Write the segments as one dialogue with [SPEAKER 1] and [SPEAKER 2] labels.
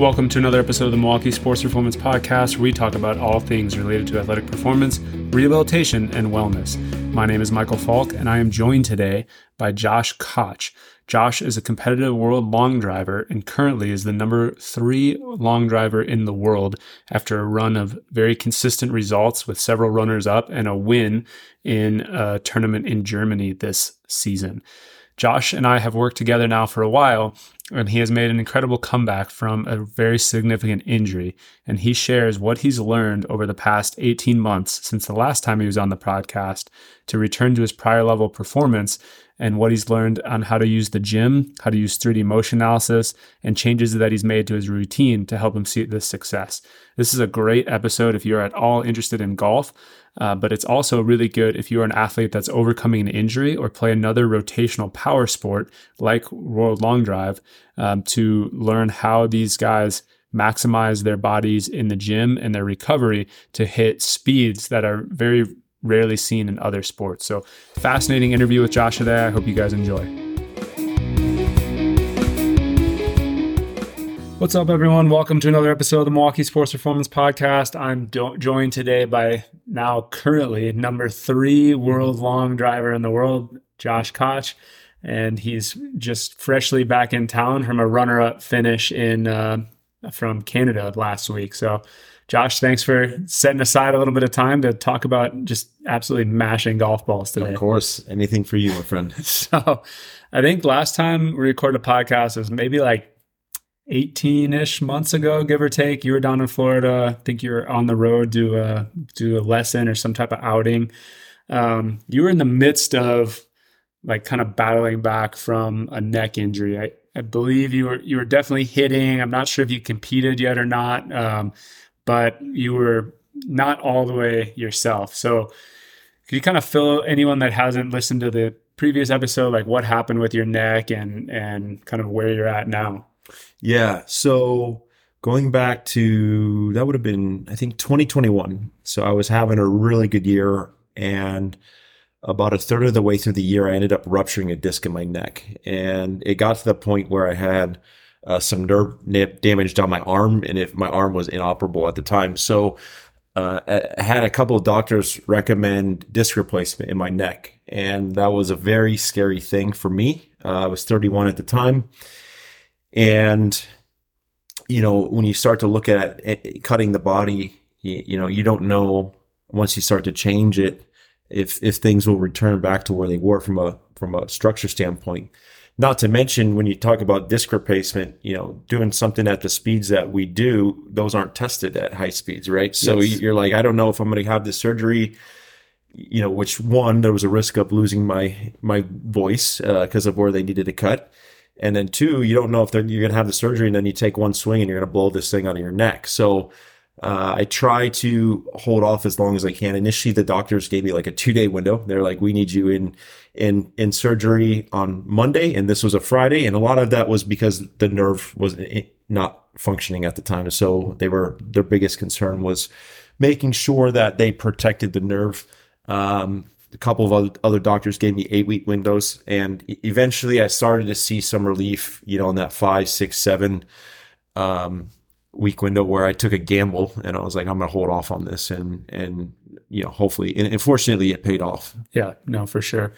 [SPEAKER 1] Welcome to another episode of the Milwaukee Sports Performance Podcast, where we talk about all things related to athletic performance, rehabilitation, and wellness. My name is Michael Falk, and I am joined today by Josh Koch. Josh is a competitive world long driver and currently is the number three long driver in the world after a run of very consistent results with several runners up and a win in a tournament in Germany this season. Josh and I have worked together now for a while, and he has made an incredible comeback from a very significant injury. And he shares what he's learned over the past 18 months since the last time he was on the podcast to return to his prior level performance and what he's learned on how to use the gym, how to use 3D motion analysis, and changes that he's made to his routine to help him see this success. This is a great episode if you're at all interested in golf, uh, but it's also really good if you're an athlete that's overcoming an injury or play another rotational power sport like World Long Drive um, to learn how these guys maximize their bodies in the gym and their recovery to hit speeds that are very rarely seen in other sports. So, fascinating interview with Josh today. I hope you guys enjoy. What's up, everyone? Welcome to another episode of the Milwaukee Sports Performance Podcast. I'm do- joined today by now currently number three world long driver in the world, Josh Koch. And he's just freshly back in town from a runner up finish in uh, from Canada last week. So, Josh, thanks for setting aside a little bit of time to talk about just absolutely mashing golf balls today.
[SPEAKER 2] Of course, anything for you, my friend.
[SPEAKER 1] so, I think last time we recorded a podcast was maybe like 18 ish months ago, give or take. You were down in Florida. I think you were on the road to do a lesson or some type of outing. Um, you were in the midst of like kind of battling back from a neck injury. I, I believe you were you were definitely hitting. I'm not sure if you competed yet or not. Um, but you were not all the way yourself. So, could you kind of fill anyone that hasn't listened to the previous episode, like what happened with your neck and and kind of where you're at now?
[SPEAKER 2] Yeah. So going back to that would have been I think 2021. So I was having a really good year and about a third of the way through the year I ended up rupturing a disc in my neck and it got to the point where I had uh, some nerve damage down my arm, and if my arm was inoperable at the time, so uh, I had a couple of doctors recommend disc replacement in my neck, and that was a very scary thing for me. Uh, I was 31 at the time, and you know when you start to look at it, cutting the body, you, you know you don't know once you start to change it if if things will return back to where they were from a from a structure standpoint. Not to mention when you talk about disc replacement, you know, doing something at the speeds that we do, those aren't tested at high speeds, right? So yes. you're like, I don't know if I'm going to have this surgery. You know, which one there was a risk of losing my my voice because uh, of where they needed to cut, and then two, you don't know if you're going to have the surgery, and then you take one swing and you're going to blow this thing out of your neck. So uh, I try to hold off as long as I can. Initially, the doctors gave me like a two day window. They're like, "We need you in in in surgery on Monday," and this was a Friday, and a lot of that was because the nerve was not functioning at the time. So they were their biggest concern was making sure that they protected the nerve. Um, a couple of other, doctors gave me eight week windows, and eventually I started to see some relief. You know, in that five, six, seven. Um, week window where I took a gamble and I was like, I'm going to hold off on this. And, and, you know, hopefully, and unfortunately it paid off.
[SPEAKER 1] Yeah, no, for sure.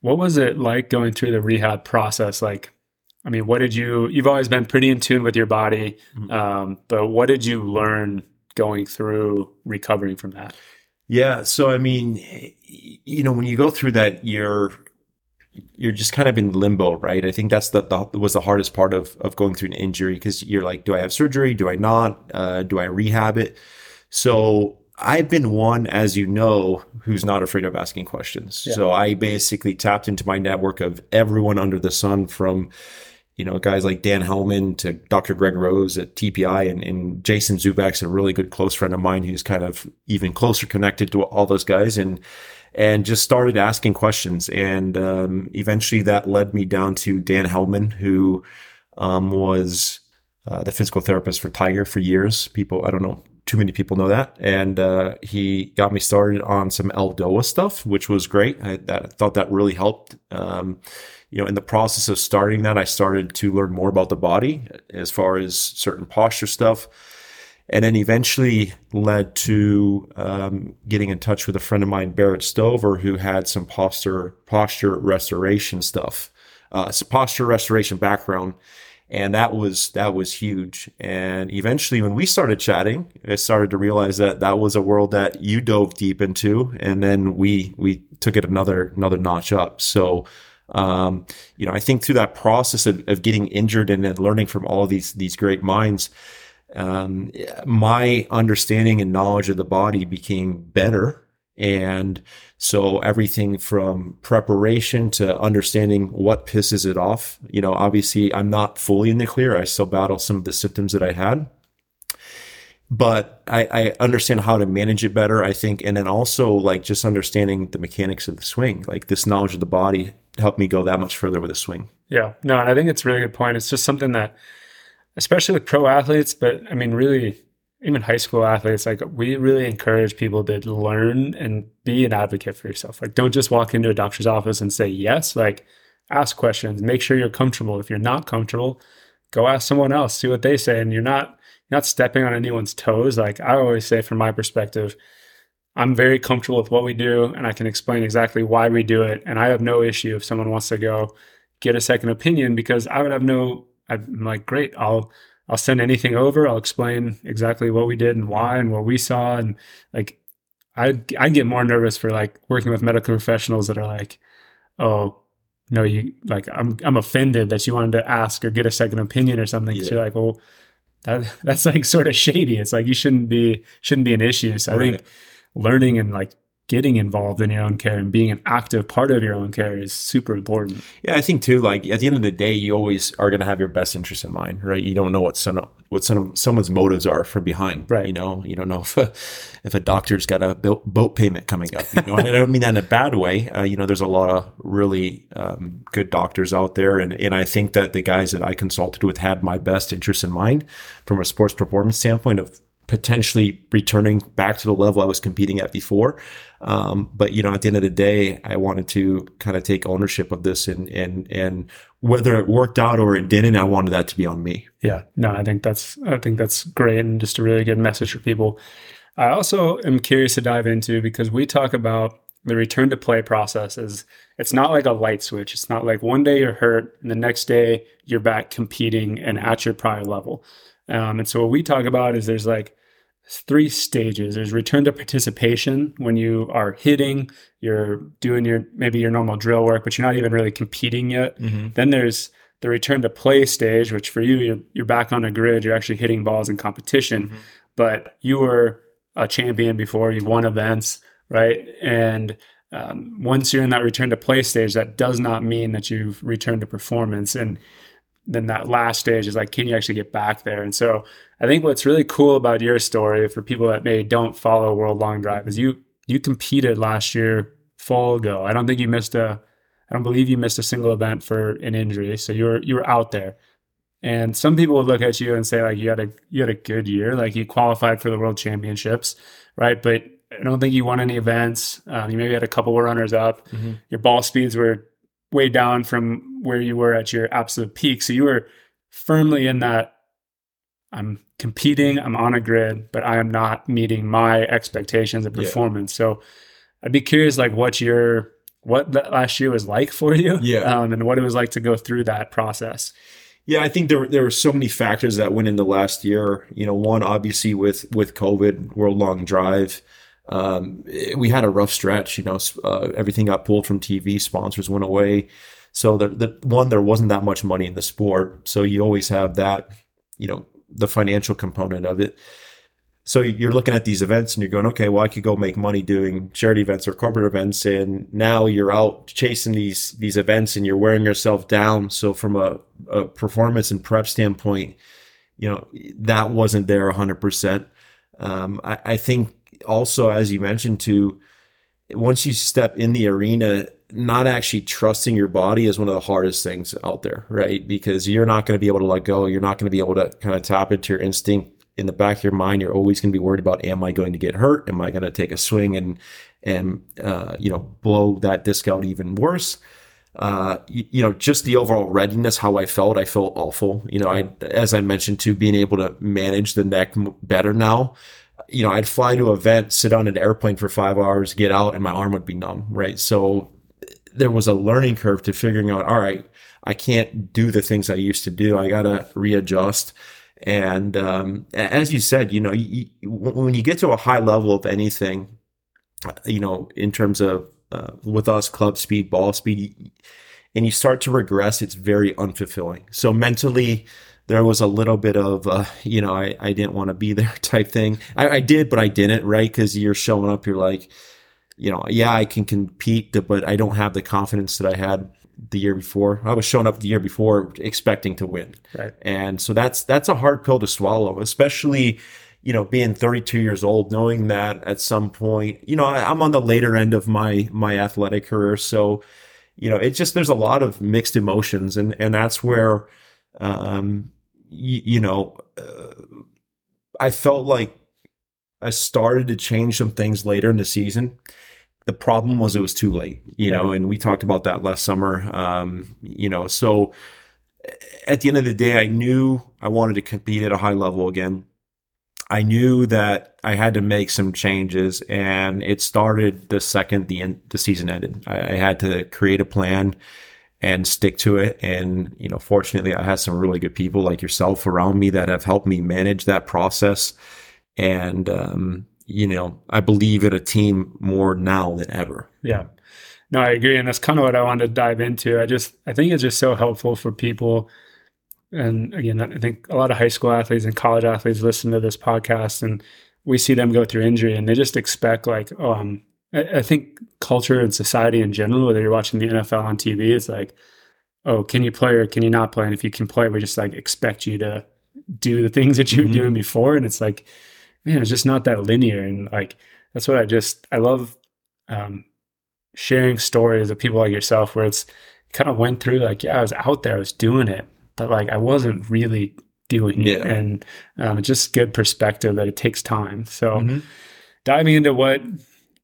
[SPEAKER 1] What was it like going through the rehab process? Like, I mean, what did you, you've always been pretty in tune with your body. Mm-hmm. Um, but what did you learn going through recovering from that?
[SPEAKER 2] Yeah. So, I mean, you know, when you go through that, you're, you're just kind of in limbo, right? I think that's the, the was the hardest part of of going through an injury because you're like, do I have surgery? Do I not? Uh, do I rehab it? So I've been one, as you know, who's not afraid of asking questions. Yeah. So I basically tapped into my network of everyone under the sun from, you know, guys like Dan Hellman to Dr. Greg Rose at TPI and, and Jason Zuback's a really good close friend of mine who's kind of even closer connected to all those guys. And and just started asking questions. And um, eventually that led me down to Dan Hellman, who um, was uh, the physical therapist for Tiger for years. People, I don't know, too many people know that. And uh, he got me started on some Eldoa stuff, which was great. I, that, I thought that really helped. Um, you know, in the process of starting that, I started to learn more about the body as far as certain posture stuff. And then eventually led to um, getting in touch with a friend of mine, Barrett Stover, who had some posture posture restoration stuff, uh, some posture restoration background and that was that was huge. And eventually when we started chatting i started to realize that that was a world that you dove deep into and then we we took it another another notch up. So um, you know i think through that process of, of getting injured and then learning from all these these great minds um, my understanding and knowledge of the body became better and so everything from preparation to understanding what pisses it off. You know, obviously I'm not fully in the clear. I still battle some of the symptoms that I had. But I, I understand how to manage it better, I think. And then also like just understanding the mechanics of the swing, like this knowledge of the body helped me go that much further with a swing.
[SPEAKER 1] Yeah. No, and I think it's a really good point. It's just something that especially with pro athletes, but I mean really even high school athletes, like we really encourage people to learn and be an advocate for yourself. Like, don't just walk into a doctor's office and say yes. Like, ask questions. Make sure you're comfortable. If you're not comfortable, go ask someone else. See what they say. And you're not you're not stepping on anyone's toes. Like I always say, from my perspective, I'm very comfortable with what we do, and I can explain exactly why we do it. And I have no issue if someone wants to go get a second opinion because I would have no. I'm like, great. I'll I'll send anything over. I'll explain exactly what we did and why and what we saw. And like, I I get more nervous for like working with medical professionals that are like, oh, no, you like I'm I'm offended that you wanted to ask or get a second opinion or something. Yeah. So you're like, well, that that's like sort of shady. It's like you shouldn't be shouldn't be an issue. So right. I think learning and like getting involved in your own care and being an active part of your own care is super important.
[SPEAKER 2] Yeah, I think too. Like at the end of the day, you always are going to have your best interest in mind, right? You don't know what some what some someone's motives are from behind,
[SPEAKER 1] right?
[SPEAKER 2] You know, you don't know if a, if a doctor's got a boat payment coming up. You know, I don't mean that in a bad way. Uh, you know, there's a lot of really um, good doctors out there, and and I think that the guys that I consulted with had my best interest in mind from a sports performance standpoint of potentially returning back to the level I was competing at before. Um, but you know, at the end of the day, I wanted to kind of take ownership of this and, and, and whether it worked out or it didn't, I wanted that to be on me.
[SPEAKER 1] Yeah, no, I think that's, I think that's great. And just a really good message for people. I also am curious to dive into because we talk about the return to play process is it's not like a light switch. It's not like one day you're hurt and the next day you're back competing and at your prior level. Um, and so what we talk about is there's like three stages. There's return to participation when you are hitting, you're doing your maybe your normal drill work, but you're not even really competing yet. Mm-hmm. Then there's the return to play stage, which for you, you're, you're back on a grid, you're actually hitting balls in competition, mm-hmm. but you were a champion before, you've won events, right? And um, once you're in that return to play stage, that does not mean that you've returned to performance. And then that last stage is like, can you actually get back there? And so I think what's really cool about your story for people that maybe don't follow World Long Drive is you you competed last year full go. I don't think you missed a I don't believe you missed a single event for an injury. So you were you were out there. And some people would look at you and say like you had a you had a good year, like you qualified for the World Championships, right? But I don't think you won any events. Um, you maybe had a couple runners up. Mm-hmm. Your ball speeds were way down from where you were at your absolute peak. So you were firmly in that I'm competing, I'm on a grid, but I am not meeting my expectations of performance. Yeah. So I'd be curious like what your what that last year was like for you.
[SPEAKER 2] Yeah.
[SPEAKER 1] Um, and what it was like to go through that process.
[SPEAKER 2] Yeah, I think there there were so many factors that went into last year. You know, one obviously with with COVID, world long drive. Um, we had a rough stretch. You know, uh, everything got pulled from TV. Sponsors went away. So the, the one, there wasn't that much money in the sport. So you always have that, you know, the financial component of it. So you're looking at these events and you're going, okay, well, I could go make money doing charity events or corporate events. And now you're out chasing these, these events and you're wearing yourself down. So from a, a performance and prep standpoint, you know, that wasn't there hundred percent. Um, I, I think also, as you mentioned, to once you step in the arena, not actually trusting your body is one of the hardest things out there, right? Because you're not going to be able to let go. You're not going to be able to kind of tap into your instinct in the back of your mind, you're always going to be worried about, am I going to get hurt? Am I going to take a swing and, and, uh, you know, blow that disc out even worse? Uh, you, you, know, just the overall readiness, how I felt, I felt awful. You know, I, as I mentioned too, being able to manage the neck better now. You know, I'd fly to an event, sit on an airplane for five hours, get out, and my arm would be numb. Right. So there was a learning curve to figuring out, all right, I can't do the things I used to do. I got to readjust. And um, as you said, you know, you, when you get to a high level of anything, you know, in terms of uh, with us, club speed, ball speed, and you start to regress, it's very unfulfilling. So mentally, there was a little bit of, uh, you know, I, I didn't want to be there type thing. I, I did, but I didn't, right? Because you're showing up, you're like, you know, yeah, I can compete, but I don't have the confidence that I had the year before. I was showing up the year before expecting to win.
[SPEAKER 1] Right.
[SPEAKER 2] And so that's that's a hard pill to swallow, especially you know being 32 years old knowing that at some point you know I, am on the later end of my my athletic career so you know it's just there's a lot of mixed emotions and and that's where um you, you know uh, i felt like i started to change some things later in the season the problem was it was too late, you know, and we talked about that last summer. Um, you know, so at the end of the day, I knew I wanted to compete at a high level again. I knew that I had to make some changes, and it started the second the end, the season ended. I, I had to create a plan and stick to it. And you know, fortunately, I had some really good people like yourself around me that have helped me manage that process. And um, you know, I believe in a team more now than ever.
[SPEAKER 1] Yeah. No, I agree. And that's kind of what I wanted to dive into. I just, I think it's just so helpful for people. And again, I think a lot of high school athletes and college athletes listen to this podcast and we see them go through injury and they just expect, like, oh, um, I, I think culture and society in general, whether you're watching the NFL on TV, it's like, oh, can you play or can you not play? And if you can play, we just like expect you to do the things that you were mm-hmm. doing before. And it's like, man, it's just not that linear. And like, that's what I just, I love um, sharing stories of people like yourself where it's kind of went through like, yeah, I was out there, I was doing it, but like I wasn't really doing yeah. it. And um, just good perspective that it takes time. So mm-hmm. diving into what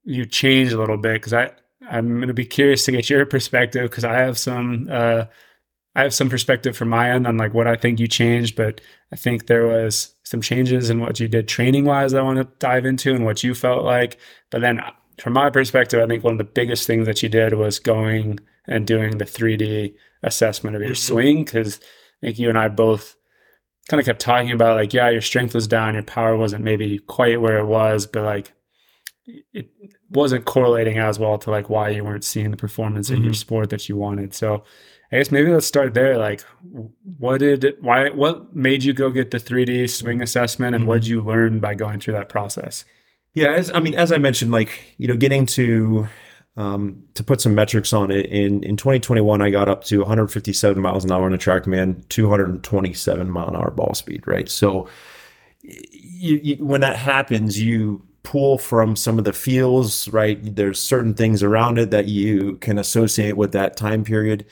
[SPEAKER 1] you changed a little bit, because I, I'm going to be curious to get your perspective because I have some, uh, I have some perspective from my end on like what I think you changed, but I think there was some changes in what you did training wise I want to dive into and what you felt like. But then from my perspective, I think one of the biggest things that you did was going and doing the 3D assessment of your mm-hmm. swing because I think you and I both kind of kept talking about like, yeah, your strength was down, your power wasn't maybe quite where it was, but like it wasn't correlating as well to like why you weren't seeing the performance mm-hmm. in your mm-hmm. sport that you wanted. So I guess maybe let's start there. Like, what did why what made you go get the 3D swing assessment, and mm-hmm. what did you learn by going through that process?
[SPEAKER 2] Yeah, as, I mean, as I mentioned, like you know, getting to um, to put some metrics on it in in 2021, I got up to 157 miles an hour on the TrackMan, 227 mile an hour ball speed. Right, so you, you, when that happens, you pull from some of the feels. Right, there's certain things around it that you can associate with that time period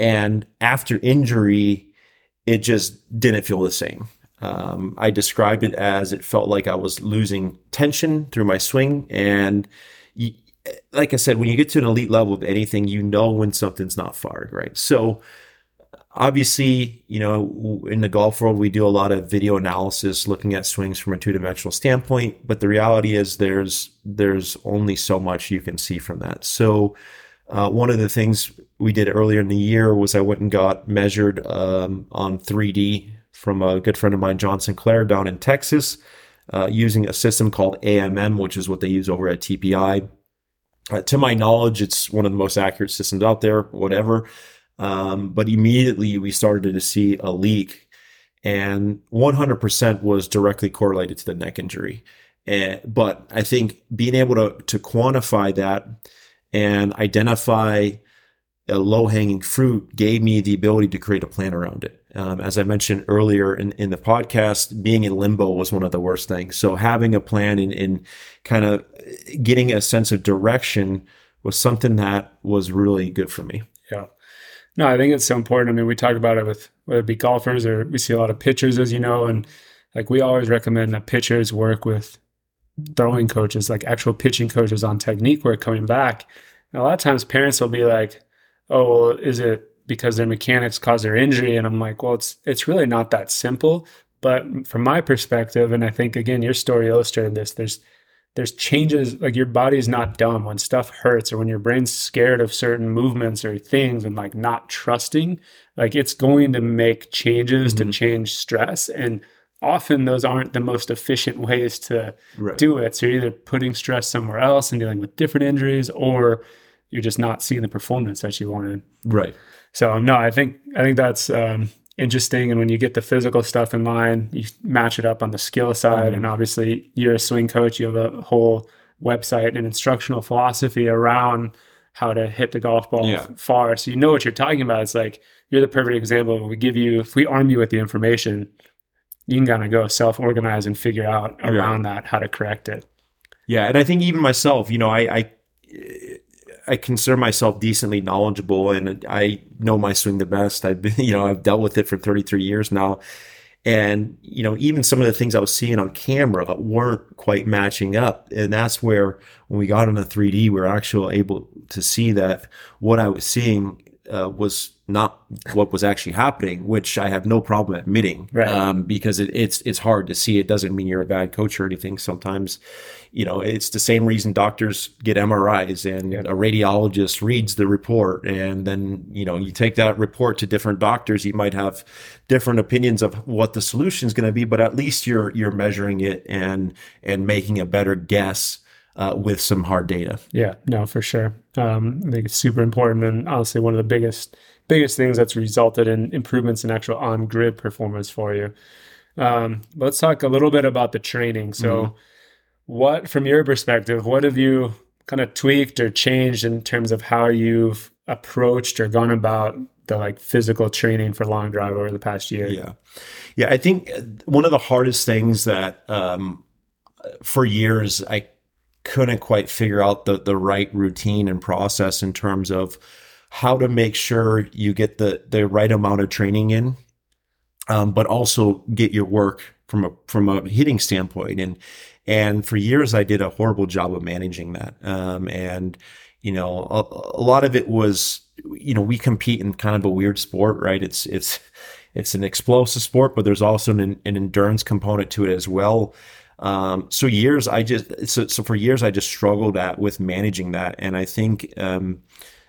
[SPEAKER 2] and after injury, it just didn't feel the same. Um, I described it as it felt like I was losing tension through my swing. And you, like I said, when you get to an elite level of anything, you know when something's not fired, right? So obviously, you know, in the golf world, we do a lot of video analysis looking at swings from a two dimensional standpoint. But the reality is there's, there's only so much you can see from that. So, uh, one of the things we did earlier in the year was I went and got measured um, on 3D from a good friend of mine, John Sinclair, down in Texas, uh, using a system called AMM, which is what they use over at TPI. Uh, to my knowledge, it's one of the most accurate systems out there, whatever. Um, but immediately we started to see a leak, and 100% was directly correlated to the neck injury. And, but I think being able to, to quantify that and identify low hanging fruit gave me the ability to create a plan around it. Um, as I mentioned earlier in, in the podcast, being in limbo was one of the worst things. So having a plan and, and kind of getting a sense of direction was something that was really good for me.
[SPEAKER 1] Yeah. No, I think it's so important. I mean, we talk about it with whether it be golfers or we see a lot of pitchers, as you know, and like we always recommend that pitchers work with throwing coaches, like actual pitching coaches on technique work coming back. And a lot of times parents will be like, oh, well, is it because their mechanics cause their injury? And I'm like, well, it's it's really not that simple. But from my perspective, and I think again, your story illustrated this, there's there's changes like your body's not dumb when stuff hurts or when your brain's scared of certain movements or things and like not trusting like it's going to make changes mm-hmm. to change stress and often those aren't the most efficient ways to right. do it. So you're either putting stress somewhere else and dealing with different injuries, or you're just not seeing the performance that you wanted.
[SPEAKER 2] Right.
[SPEAKER 1] So no, I think I think that's um, interesting. And when you get the physical stuff in line, you match it up on the skill side. Mm-hmm. And obviously, you're a swing coach. You have a whole website and instructional philosophy around how to hit the golf ball yeah. far. So you know what you're talking about. It's like you're the perfect example. We give you, if we arm you with the information, you can kind of go self organize and figure out around yeah. that how to correct it.
[SPEAKER 2] Yeah, and I think even myself, you know, I, I I consider myself decently knowledgeable, and I know my swing the best. I've been, you know, I've dealt with it for 33 years now, and you know, even some of the things I was seeing on camera that weren't quite matching up, and that's where when we got into 3D, we were actually able to see that what I was seeing uh, was not what was actually happening, which I have no problem admitting,
[SPEAKER 1] right.
[SPEAKER 2] um, because it, it's it's hard to see. It doesn't mean you're a bad coach or anything. Sometimes, you know, it's the same reason doctors get MRIs and yeah. a radiologist reads the report, and then you know you take that report to different doctors. You might have different opinions of what the solution is going to be, but at least you're you're measuring it and and making a better guess uh, with some hard data.
[SPEAKER 1] Yeah, no, for sure. Um, I think it's super important, and honestly, one of the biggest biggest things that's resulted in improvements in actual on grid performance for you. Um, let's talk a little bit about the training. So, mm-hmm. what, from your perspective, what have you kind of tweaked or changed in terms of how you've approached or gone about the like physical training for long drive over the past year?
[SPEAKER 2] Yeah, yeah. I think one of the hardest things that um, for years I couldn't quite figure out the the right routine and process in terms of how to make sure you get the the right amount of training in, um, but also get your work from a from a hitting standpoint. And and for years I did a horrible job of managing that. Um, and you know, a, a lot of it was you know we compete in kind of a weird sport, right? It's it's it's an explosive sport, but there's also an, an endurance component to it as well. Um, so years, I just so, so for years I just struggled at with managing that, and I think um,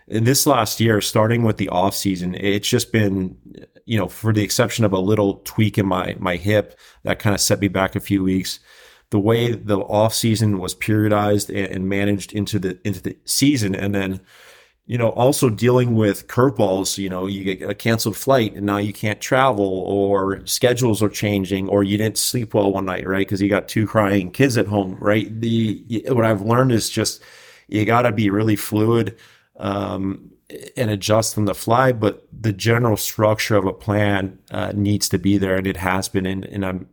[SPEAKER 2] in this last year, starting with the off season, it's just been you know for the exception of a little tweak in my my hip that kind of set me back a few weeks. The way the off season was periodized and, and managed into the into the season, and then you know, also dealing with curveballs, you know, you get a canceled flight and now you can't travel or schedules are changing or you didn't sleep well one night, right? Because you got two crying kids at home, right? The, what I've learned is just, you got to be really fluid um, and adjust on the fly, but the general structure of a plan uh, needs to be there and it has been. And, and I'm,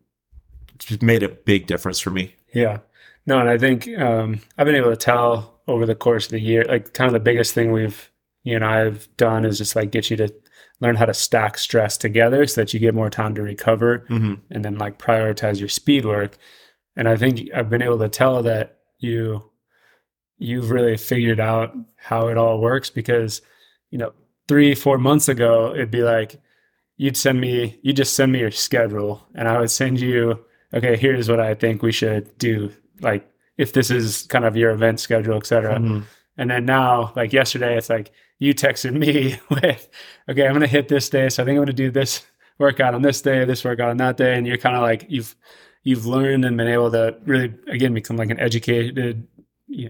[SPEAKER 2] it's made a big difference for me.
[SPEAKER 1] Yeah. No, and I think um, I've been able to tell over the course of the year. Like kind of the biggest thing we've you and I've done is just like get you to learn how to stack stress together so that you get more time to recover mm-hmm. and then like prioritize your speed work. And I think I've been able to tell that you you've really figured out how it all works because you know three four months ago it'd be like you'd send me you just send me your schedule and i would send you okay here's what i think we should do like if this is kind of your event schedule, et cetera. Mm-hmm. And then now, like yesterday, it's like you texted me with, okay, I'm going to hit this day. So I think I'm going to do this workout on this day, this workout on that day. And you're kind of like, you've, you've learned and been able to really, again, become like an educated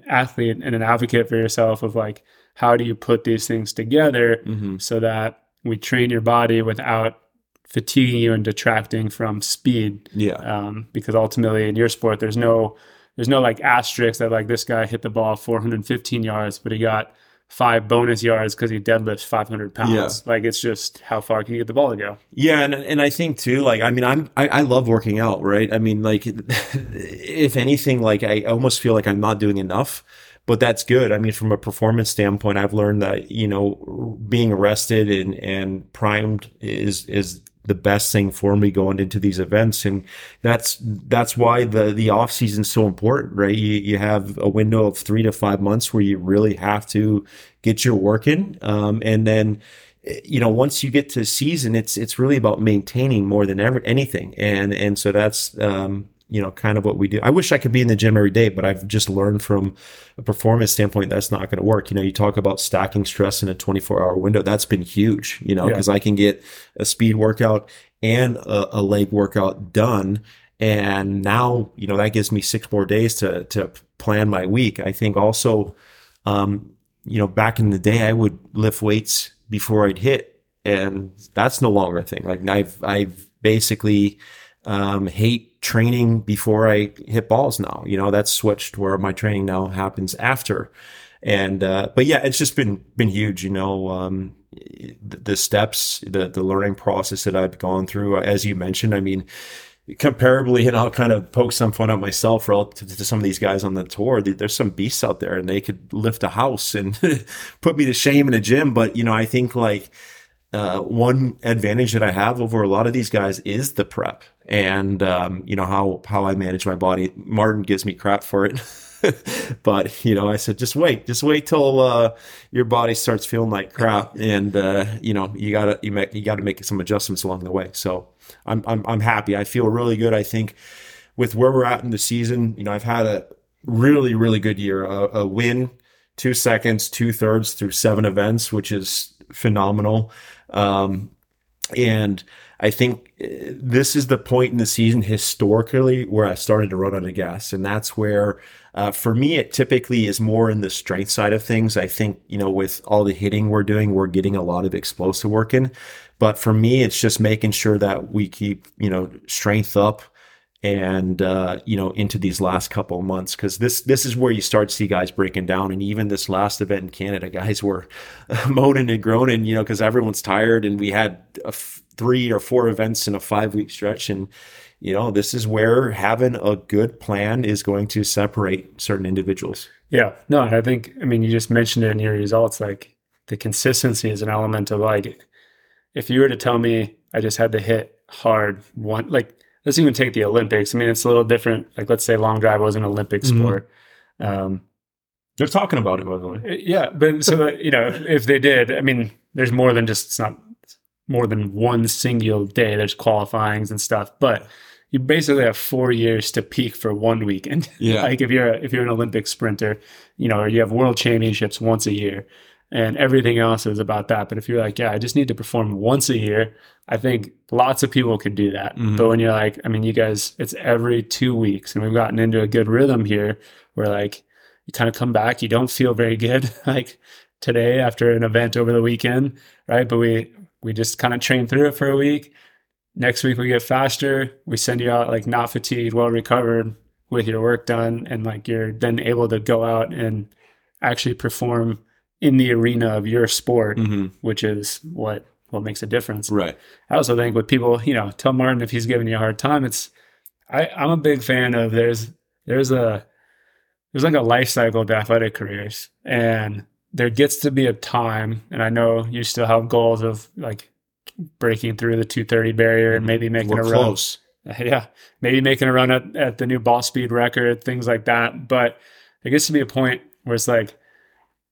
[SPEAKER 1] athlete and an advocate for yourself of like, how do you put these things together mm-hmm. so that we train your body without fatiguing you and detracting from speed.
[SPEAKER 2] Yeah.
[SPEAKER 1] Um, because ultimately in your sport, there's no there's no like asterisk that like this guy hit the ball 415 yards, but he got five bonus yards because he deadlifts 500 pounds. Yeah. Like it's just how far can you get the ball to go?
[SPEAKER 2] Yeah, and and I think too, like I mean, I'm I, I love working out, right? I mean, like if anything, like I almost feel like I'm not doing enough. But that's good. I mean, from a performance standpoint, I've learned that you know being rested and and primed is is the best thing for me going into these events. And that's, that's why the, the off season is so important, right? You, you have a window of three to five months where you really have to get your work in. Um, and then, you know, once you get to season, it's, it's really about maintaining more than ever anything. And, and so that's, um, you know, kind of what we do. I wish I could be in the gym every day, but I've just learned from a performance standpoint that's not going to work. You know, you talk about stacking stress in a 24 hour window. That's been huge, you know, because yeah. I can get a speed workout and a, a, leg workout done. And now, you know, that gives me six more days to, to plan my week. I think also, um, you know, back in the day, I would lift weights before I'd hit and that's no longer a thing. Like I've, I've basically, um, hate training before I hit balls now. You know, that's switched where my training now happens after. And, uh, but yeah, it's just been, been huge, you know, um, the, the steps, the, the learning process that I've gone through, as you mentioned, I mean, comparably, and I'll kind of poke some fun at myself relative to some of these guys on the tour. There's some beasts out there and they could lift a house and put me to shame in a gym. But, you know, I think like, uh, one advantage that I have over a lot of these guys is the prep and, um, you know, how, how I manage my body. Martin gives me crap for it. but you know, I said, just wait, just wait till, uh, your body starts feeling like crap. And, uh, you know, you gotta, you make, you gotta make some adjustments along the way. So I'm, I'm, I'm happy. I feel really good. I think with where we're at in the season, you know, I've had a really, really good year, a, a win, two seconds, two thirds through seven events, which is phenomenal. Um, and I think uh, this is the point in the season historically where I started to run out of gas. And that's where, uh, for me, it typically is more in the strength side of things. I think, you know, with all the hitting we're doing, we're getting a lot of explosive work in. But for me, it's just making sure that we keep, you know, strength up and uh, you know into these last couple months because this this is where you start to see guys breaking down. And even this last event in Canada guys were moaning and groaning you know because everyone's tired. And we had three or four events in a five week stretch. And you know this is where having a good plan is going to separate certain individuals.
[SPEAKER 1] Yeah. No i think i mean you just mentioned it in your results like the consistency is an element of like if you were to tell me i just had to hit hard one like let's even take the Olympics. I mean, it's a little different. Like, let's say long drive was an Olympic mm-hmm. sport. Mm-hmm. Um,
[SPEAKER 2] They're talking about it, by the way. Uh,
[SPEAKER 1] yeah, but so you know, if they did, I mean, there's more than just it's not more than one single day. There's qualifyings and stuff, but you basically have four years to peak for one weekend.
[SPEAKER 2] Yeah.
[SPEAKER 1] like if you're a, if you're an Olympic sprinter, you know, or you have world championships once a year and everything else is about that. But if you're like, yeah, I just need to perform once a year, I think lots of people could do that. Mm-hmm. But when you're like, I mean, you guys, it's every two weeks, and we've gotten into a good rhythm here where like you kind of come back, you don't feel very good like today after an event over the weekend, right? But we we just kind of train through it for a week. Next week we get faster. We send you out like not fatigued, well recovered, with your work done, and like you're then able to go out and actually perform in the arena of your sport, mm-hmm. which is what what makes a difference.
[SPEAKER 2] Right.
[SPEAKER 1] I also think with people, you know, tell Martin if he's giving you a hard time, it's I, I'm a big fan of there's there's a there's like a life cycle to athletic careers. And there gets to be a time, and I know you still have goals of like breaking through the 230 barrier and maybe making
[SPEAKER 2] We're
[SPEAKER 1] a
[SPEAKER 2] close.
[SPEAKER 1] run. Yeah. Maybe making a run at, at the new ball speed record, things like that. But there gets to be a point where it's like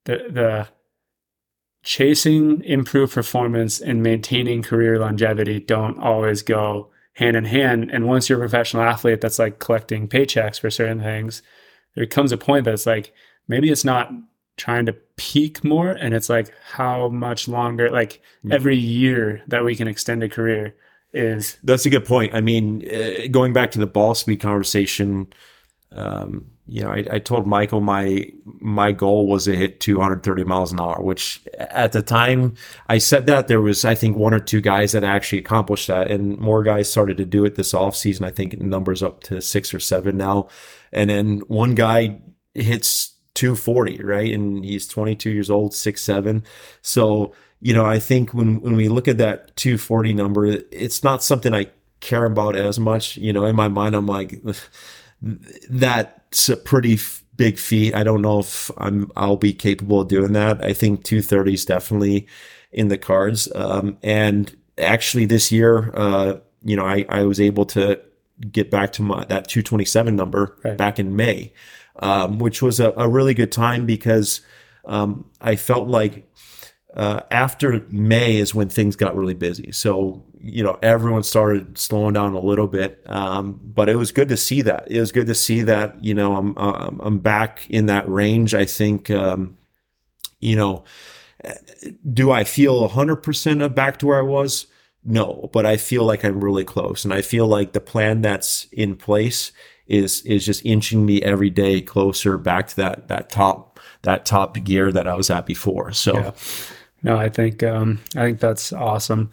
[SPEAKER 1] the the chasing improved performance and maintaining career longevity don't always go hand in hand. And once you're a professional athlete that's like collecting paychecks for certain things, there comes a point that's like maybe it's not trying to peak more and it's like how much longer like every year that we can extend a career is
[SPEAKER 2] that's a good point i mean uh, going back to the ball speed conversation um, you know, I, I, told Michael my my goal was to hit 230 miles an hour, which at the time I said that there was I think one or two guys that actually accomplished that, and more guys started to do it this off season. I think numbers up to six or seven now, and then one guy hits 240, right, and he's 22 years old, six seven. So you know, I think when when we look at that 240 number, it's not something I care about as much. You know, in my mind, I'm like that's a pretty f- big feat. I don't know if I'm I'll be capable of doing that. I think 230 is definitely in the cards. Um, and actually this year, uh, you know, I, I was able to get back to my that 227 number
[SPEAKER 1] Right.
[SPEAKER 2] back in May, um, which was a, a really good time because um, I felt like uh, after May is when things got really busy. So you know everyone started slowing down a little bit, um, but it was good to see that. It was good to see that you know I'm I'm, back in that range. I think um, you know. Do I feel 100% of back to where I was? No, but I feel like I'm really close, and I feel like the plan that's in place is is just inching me every day closer back to that that top that top gear that I was at before. So
[SPEAKER 1] Yeah. No, I think um, I think that's awesome.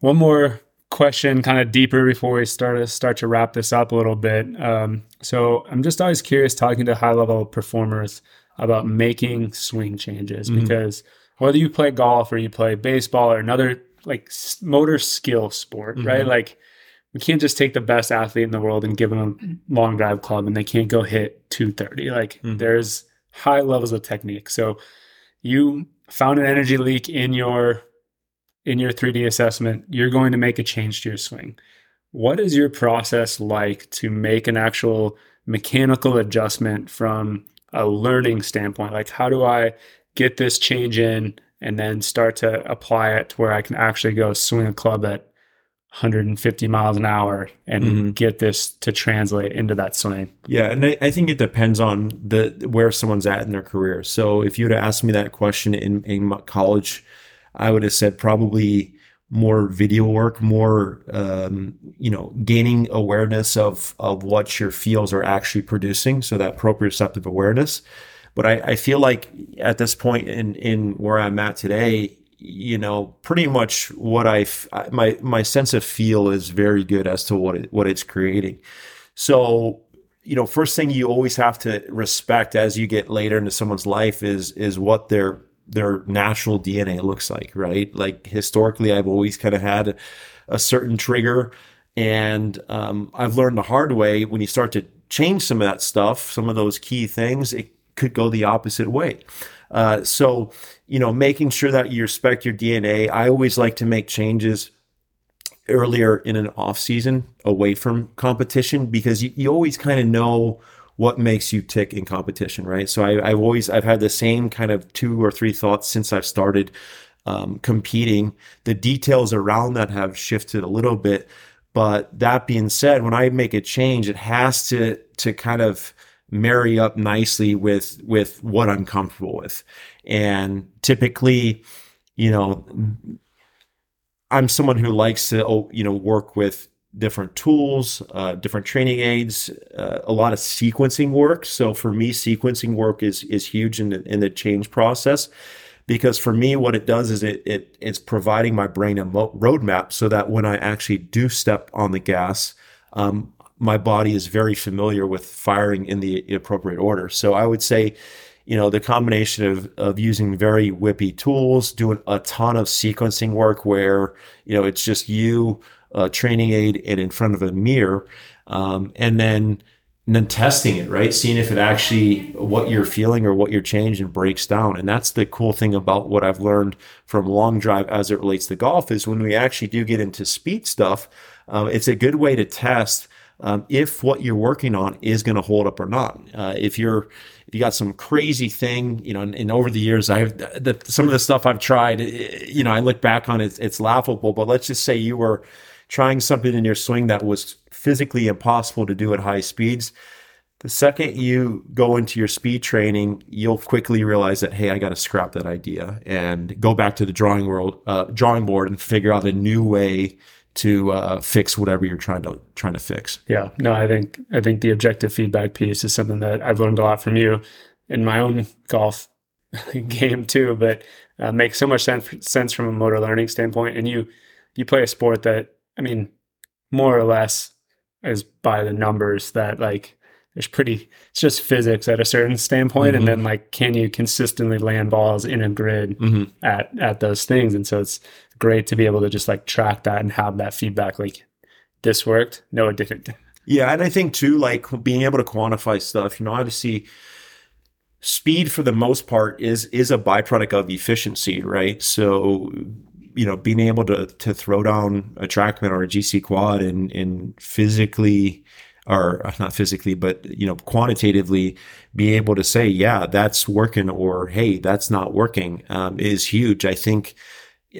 [SPEAKER 1] One more question, kind of deeper before we start to start to wrap this up a little bit. Um, so I'm just always curious talking to high level performers about making swing changes
[SPEAKER 2] Mhm.
[SPEAKER 1] because whether you play golf or you play baseball or another like motor skill sport, right?
[SPEAKER 2] Mhm.
[SPEAKER 1] Like we can't just take the best athlete in the world and give them a long drive club and they can't go hit 230. Like
[SPEAKER 2] Mhm.
[SPEAKER 1] there's high levels of technique. So you found an energy leak in your in your 3D assessment, you're going to make a change to your swing. What is your process like to make an actual mechanical adjustment from a learning standpoint? Like how do I get this change in and then start to apply it to where I can actually go swing a club at 150 miles an hour and
[SPEAKER 2] Mhm.
[SPEAKER 1] get this to translate into that swing?
[SPEAKER 2] Yeah, and I, I think it depends on the where someone's at in their career. So if you would have asked me that question in, in college, I would have said probably more video work, more um, you know, gaining awareness of of what your fields are actually producing. So that proprioceptive awareness. But I, I feel like at this point in in where I'm at today, you know, pretty much what I my my sense of feel is very good as to what it, what it's creating. So you know, first thing you always have to respect as you get later into someone's life is is what their their natural DNA looks like, right? Like historically, I've always kind of had a certain trigger, and um, I've learned the hard way when you start to change some of that stuff, some of those key things, it could go the opposite way. Uh, so, you know, making sure that you respect your DNA. I always like to make changes earlier in an off season away from competition because you, you always kind of know what makes you tick in competition, right? So I, I've always I've had the same kind of two or three thoughts since I've started um, competing. The details around that have shifted a little bit, but that being said, when I make a change, it has to to kind of marry up nicely with with what I'm comfortable with, and typically, you know, I'm someone who likes to, oh, you know, work with different tools, uh, different training aids, uh, a lot of sequencing work. So for me, sequencing work is is huge in the, in the change process because for me, what it does is it it it's providing my brain a mo- roadmap so that when I actually do step on the gas, um, my body is very familiar with firing in the appropriate order. So I would say you know, the combination of, of using very whippy tools, doing a ton of sequencing work where, you know, it's just you, a training aid and in front of a mirror. Um, and then, and then testing it, right? Seeing if it actually, what you're feeling or what you're changing breaks down. And that's the cool thing about what I've learned from long drive as it relates to golf is when we actually do get into speed stuff, um, it's a good way to test um, if what you're working on is going to hold up or not. Uh, if you're if you got some crazy thing, you know, and, and over the years, I've the, some of the stuff I've tried, eh, you know, I look back on it, it's laughable. But let's just say you were trying something in your swing that was physically impossible to do at high speeds. The second you go into your speed training, you'll quickly realize that hey, I got to scrap that idea and go back to the drawing world, uh, drawing board, and figure out a new way to uh, fix whatever you're trying to trying to fix.
[SPEAKER 1] Yeah, no, I think I think the objective feedback piece is something that I've learned a lot from you in my own golf game too. But uh, makes so much sense sense from a motor learning standpoint. And you you play a sport that I mean, more or less is by the numbers that like it's pretty it's just physics at a certain standpoint,
[SPEAKER 2] Mhm.
[SPEAKER 1] and then like can you consistently land balls in a grid
[SPEAKER 2] Mm-hmm.
[SPEAKER 1] at at those things and so it's great to be able to just like track that and have that feedback like this worked no it didn't
[SPEAKER 2] Yeah, and I think too, like being able to quantify stuff. You know, obviously, speed for the most part is is a byproduct of efficiency, right? So, you know, being able to to throw down a TrackMan or a GC quad and and physically or uh, not physically, but you know, quantitatively be able to say, yeah, that's working or hey, that's not working um, is huge. I think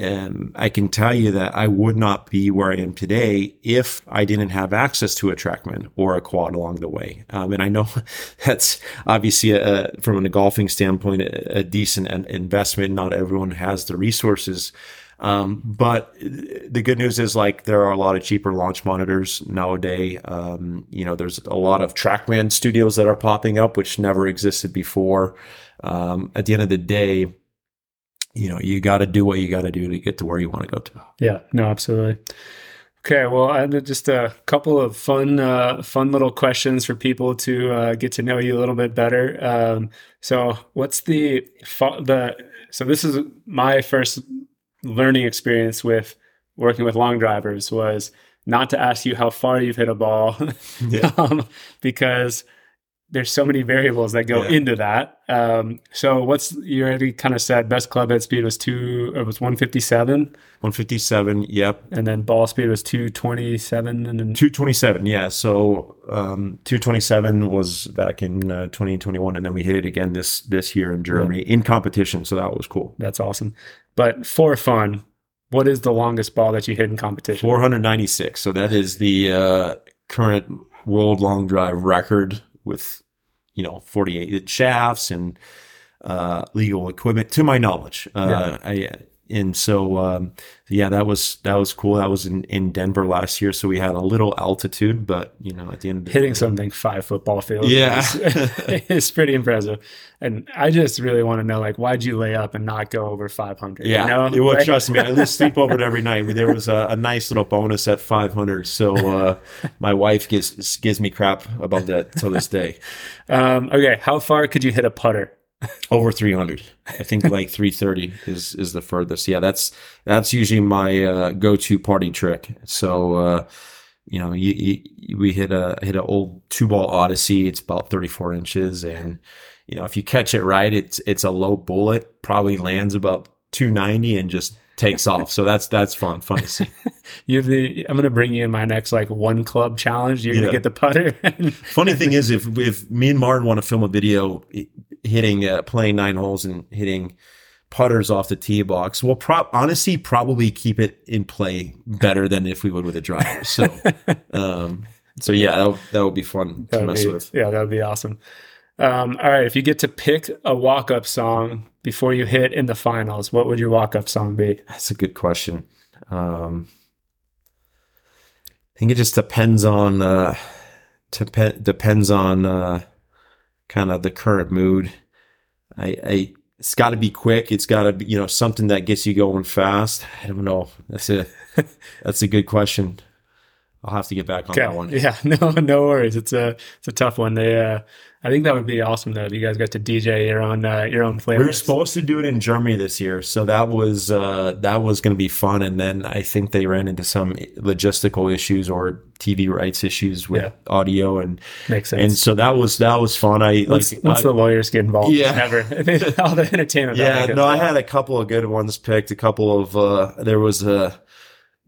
[SPEAKER 2] um, I can tell you that I would not be where I am today if I didn't have access to a TrackMan or a quad along the way. Um, and I know that's obviously a, from a golfing standpoint a, a decent investment. Not everyone has the resources. Um, but the good news is like there are a lot of cheaper launch monitors nowadays. Um, you know, there's a lot of TrackMan studios that are popping up, which never existed before. Um, at the end of the day, you know, you got to do what you got to do to get to where you want to go to.
[SPEAKER 1] Yeah, no, absolutely. Okay, well, I have just a couple of fun, uh, fun little questions for people to uh, get to know you a little bit better. Um, so, what's the the? So, this is my first learning experience with working with long drivers was not to ask you how far you've hit a ball, yeah. um, because there's so many variables that go yeah. into that. Um, so what's you already kind of said best club head speed was two it was 157
[SPEAKER 2] 157 yep
[SPEAKER 1] and then ball speed was 227 and then
[SPEAKER 2] 227 yeah so um, 227 was back in uh, 2021 and then we hit it again this this year in Germany yeah. in competition so that was cool
[SPEAKER 1] that's awesome but for fun what is the longest ball that you hit in competition
[SPEAKER 2] 496 so that is the uh, current world long drive record with you know 48 shafts and uh, legal equipment to my knowledge. Uh, yeah. I, and so um, yeah, that was that was cool. That was in, in Denver last year, so we had a little altitude, but you know, at the end of the
[SPEAKER 1] hitting day, something five football field,
[SPEAKER 2] yeah,
[SPEAKER 1] it's pretty impressive. And I just really want to know, like, why'd you lay up and not go over five hundred?
[SPEAKER 2] Yeah,
[SPEAKER 1] you know?
[SPEAKER 2] well, right? trust me, I just sleep over it every night. There was a, a nice little bonus at five hundred, so uh, my wife gives gives me crap about that to this day.
[SPEAKER 1] Um, okay, how far could you hit a putter?
[SPEAKER 2] Over 300 i think like 330 is is the furthest yeah that's that's usually my uh, go-to party trick so uh, you know you, you, we hit a hit an old two ball odyssey it's about 34 inches and you know if you catch it right it's it's a low bullet probably lands about 290 and just takes off. So that's that's fun, fun
[SPEAKER 1] you the. I'm going to bring you in my next like one club challenge. You're yeah. going to get the putter.
[SPEAKER 2] Funny thing is, if if me and Martin want to film a video hitting uh, playing nine holes and hitting putters off the tee box, we'll pro- honestly probably keep it in play better than if we would with a driver. So, um, so yeah, that that would be fun to mess
[SPEAKER 1] be,
[SPEAKER 2] with.
[SPEAKER 1] Yeah, that would be awesome. Um, all right, if you get to pick a walk up song before you hit in the finals, what would your walk up song be?
[SPEAKER 2] That's a good question. Um, I think it just depends on uh, dep- depends on uh, kind of the current mood. I, I it's got to be quick. It's got to be you know something that gets you going fast. I don't know. That's a that's a good question. I'll have to get back on okay. that one.
[SPEAKER 1] Yeah, no, no worries. It's a it's a tough one. They uh, I think that would be awesome though. If you guys got to DJ your own uh, your own flavor.
[SPEAKER 2] We were supposed to do it in Germany this year, so that was uh, that was going to be fun. And then I think they ran into some logistical issues or TV rights issues with yeah. audio and
[SPEAKER 1] makes sense.
[SPEAKER 2] And so that was that was fun. I
[SPEAKER 1] once,
[SPEAKER 2] like
[SPEAKER 1] once
[SPEAKER 2] I,
[SPEAKER 1] the lawyers get involved. Yeah, never all the entertainment.
[SPEAKER 2] Yeah, no, I had a couple of good ones picked. A couple of uh, there was a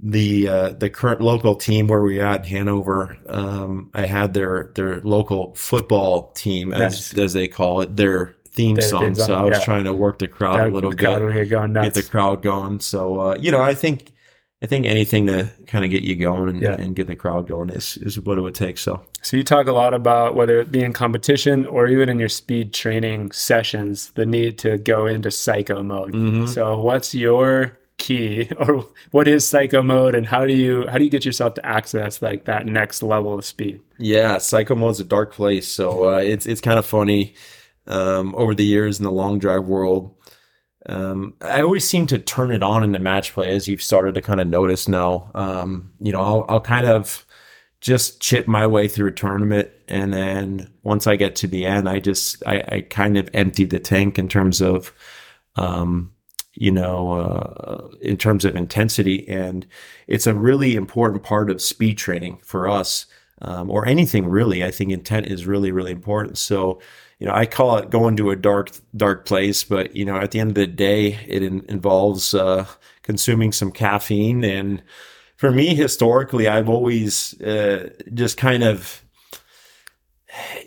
[SPEAKER 2] the uh, the current local team where we at Hanover, um, I had their their local football team as as they call it, their theme their song. so I was yeah. trying to work the crowd that a little bit, get the crowd going. So uh, you know, I think I think anything to kind of get you going and, yeah. and, get the crowd going is is what it would take. So
[SPEAKER 1] so you talk a lot about whether it be in competition or even in your speed training sessions, the need to go into psycho mode. Mm-hmm. So what's your key or what is psycho mode and how do you how do you get yourself to access like that next level of speed
[SPEAKER 2] yeah psycho mode's a dark place so uh, it's it's kind of funny um, over the years in the long drive world um, I always seem to turn it on in the match play as you've started to kind of notice now. Um, you know, I'll, I'll kind of just chip my way through a tournament. And then once I get to the end, I just, I, I kind of empty the tank in terms of, um, you know, uh, in terms of intensity. And it's a really important part of speed training for us, um, or anything really. I think intent is really, really important. So you know, I call it going to a dark, dark place, but you know, at the end of the day, it in, involves uh, consuming some caffeine. And for me, historically, I've always uh, just kind of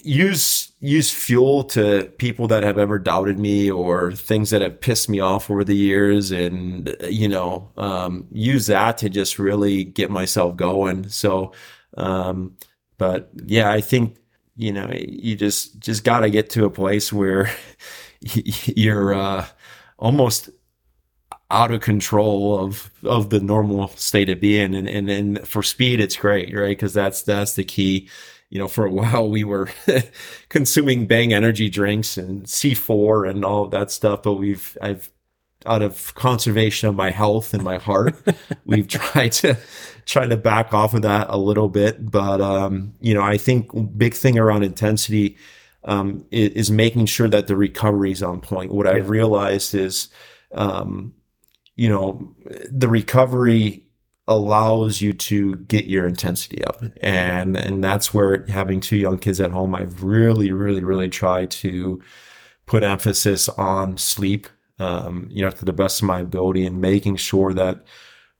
[SPEAKER 2] use use fuel to people that have ever doubted me or things that have pissed me off over the years and you know um, use that to just really get myself going. So um, but yeah i think you know you just just got to get to a place where you're uh, almost out of control of of the normal state of being. And and, and for speed it's great right? Because that's that's the key you know, for a while we were consuming Bang energy drinks and C4 and all of that stuff, but we've, I've, out of conservation of my health and my heart, we've tried to try to back off of that a little bit. But, um, you know, I think big thing around intensity, um, is, is, making sure that the recovery is on point. What yeah. I've realized is, um, you know, the recovery allows you to get your intensity up. And and that's where having two young kids at home, I've really, really, really tried to put emphasis on sleep, um, you know, to the best of my ability and making sure that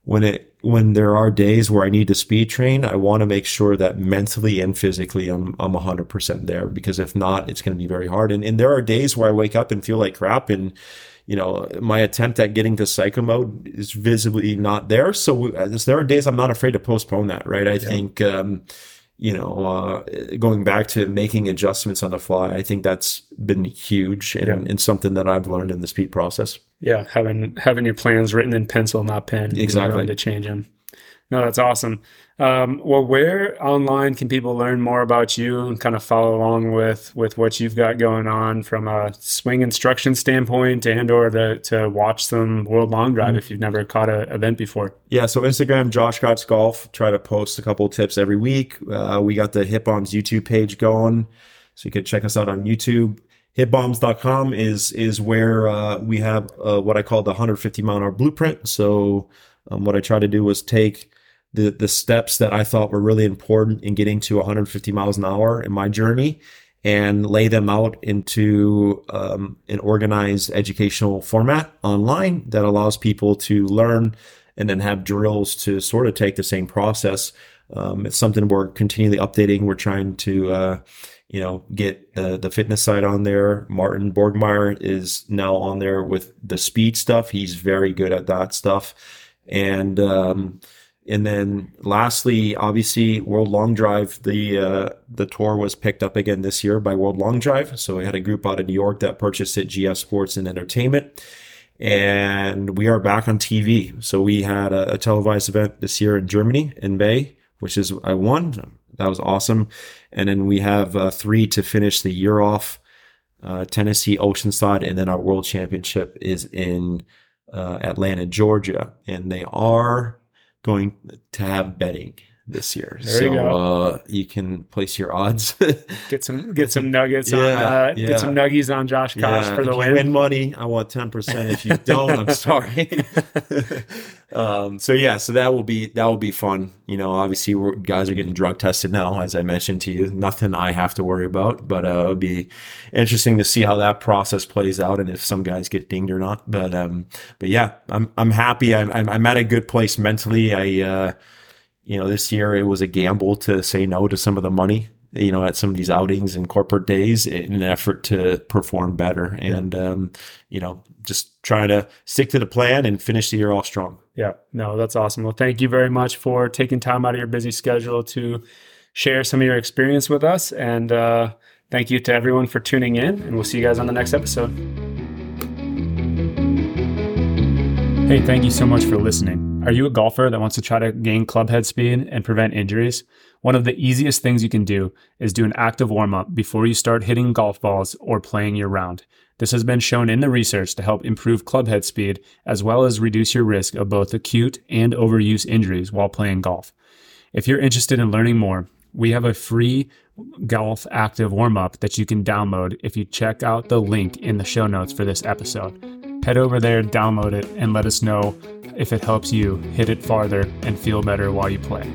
[SPEAKER 2] when it when there are days where I need to speed train, I want to make sure that mentally and physically I'm I'm 100% there because if not, it's going to be very hard. And and there are days where I wake up and feel like crap and you know, my attempt at getting to psycho mode is visibly not there. So uh, there are days I'm not afraid to postpone that, right? I yeah. think, um, you know, uh, going back to making adjustments on the fly, I think that's been huge and, yeah. and something that I've learned in the speed process.
[SPEAKER 1] Yeah, having having your plans written in pencil, not pen,
[SPEAKER 2] exactly
[SPEAKER 1] to change them. No, that's awesome. Um, well, where online can people learn more about you and kind of follow along with with what you've got going on from a swing instruction standpoint, and or to, to watch some World Long Drive mm-hmm. if you've never caught an event before?
[SPEAKER 2] Yeah, so Instagram, Josh Koch Golf. Try to post a couple tips every week. Uh, we got the Hit Bombs YouTube page going, so you can check us out on YouTube. Hitbombs.com is is where uh, we have uh, what I call the 150 mile an hour blueprint. So um, what I try to do was take the the steps that I thought were really important in getting to 150 miles an hour in my journey and lay them out into um, an organized educational format online that allows people to learn and then have drills to sort of take the same process. Um, it's something we're continually updating. We're trying to, uh, you know, get the, the fitness side on there. Martin Borgmeier is now on there with the speed stuff. He's very good at that stuff. And, um, and then lastly, obviously, World Long Drive, the uh, the tour was picked up again this year by World Long Drive. So we had a group out of New York that purchased it, GF Sports and Entertainment. And we are back on TV. So we had a, a televised event this year in Germany in May, which is I won. That was awesome. And then we have uh, three to finish the year off. Uh, Tennessee, Oceanside, and then our World Championship is in uh, Atlanta, Georgia, and they are going to have betting this year.
[SPEAKER 1] There so you, uh,
[SPEAKER 2] you, can place your odds.
[SPEAKER 1] get some get some nuggets yeah, on uh, yeah. get some nuggies on Josh Koch yeah. for the win.
[SPEAKER 2] Win money. I want ten percent. If you don't, I'm sorry. um, so yeah, so that will be that will be fun. You know, obviously guys are getting drug tested now, as I mentioned to you. Nothing I have to worry about, but uh, it'll be interesting to see how that process plays out and if some guys get dinged or not. But um, but yeah, I'm I'm happy. I'm I'm at a good place mentally. I uh, you know, this year it was a gamble to say no to some of the money, you know, at some of these outings and corporate days in an effort to perform better. And, um, you know, just trying to stick to the plan and finish the year off strong.
[SPEAKER 1] Yeah, no, that's awesome. Well, thank you very much for taking time out of your busy schedule to share some of your experience with us. And uh, thank you to everyone for tuning in. And we'll see you guys on the next episode. Hey, thank you so much for listening. Are you a golfer that wants to try to gain club head speed and prevent injuries? One of the easiest things you can do is do an active warm up before you start hitting golf balls or playing your round. This has been shown in the research to help improve club head speed as well as reduce your risk of both acute and overuse injuries while playing golf. If you're interested in learning more, we have a free golf active warm up that you can download if you check out the link in the show notes for this episode. Head over there, download it, and let us know if it helps you hit it farther and feel better while you play.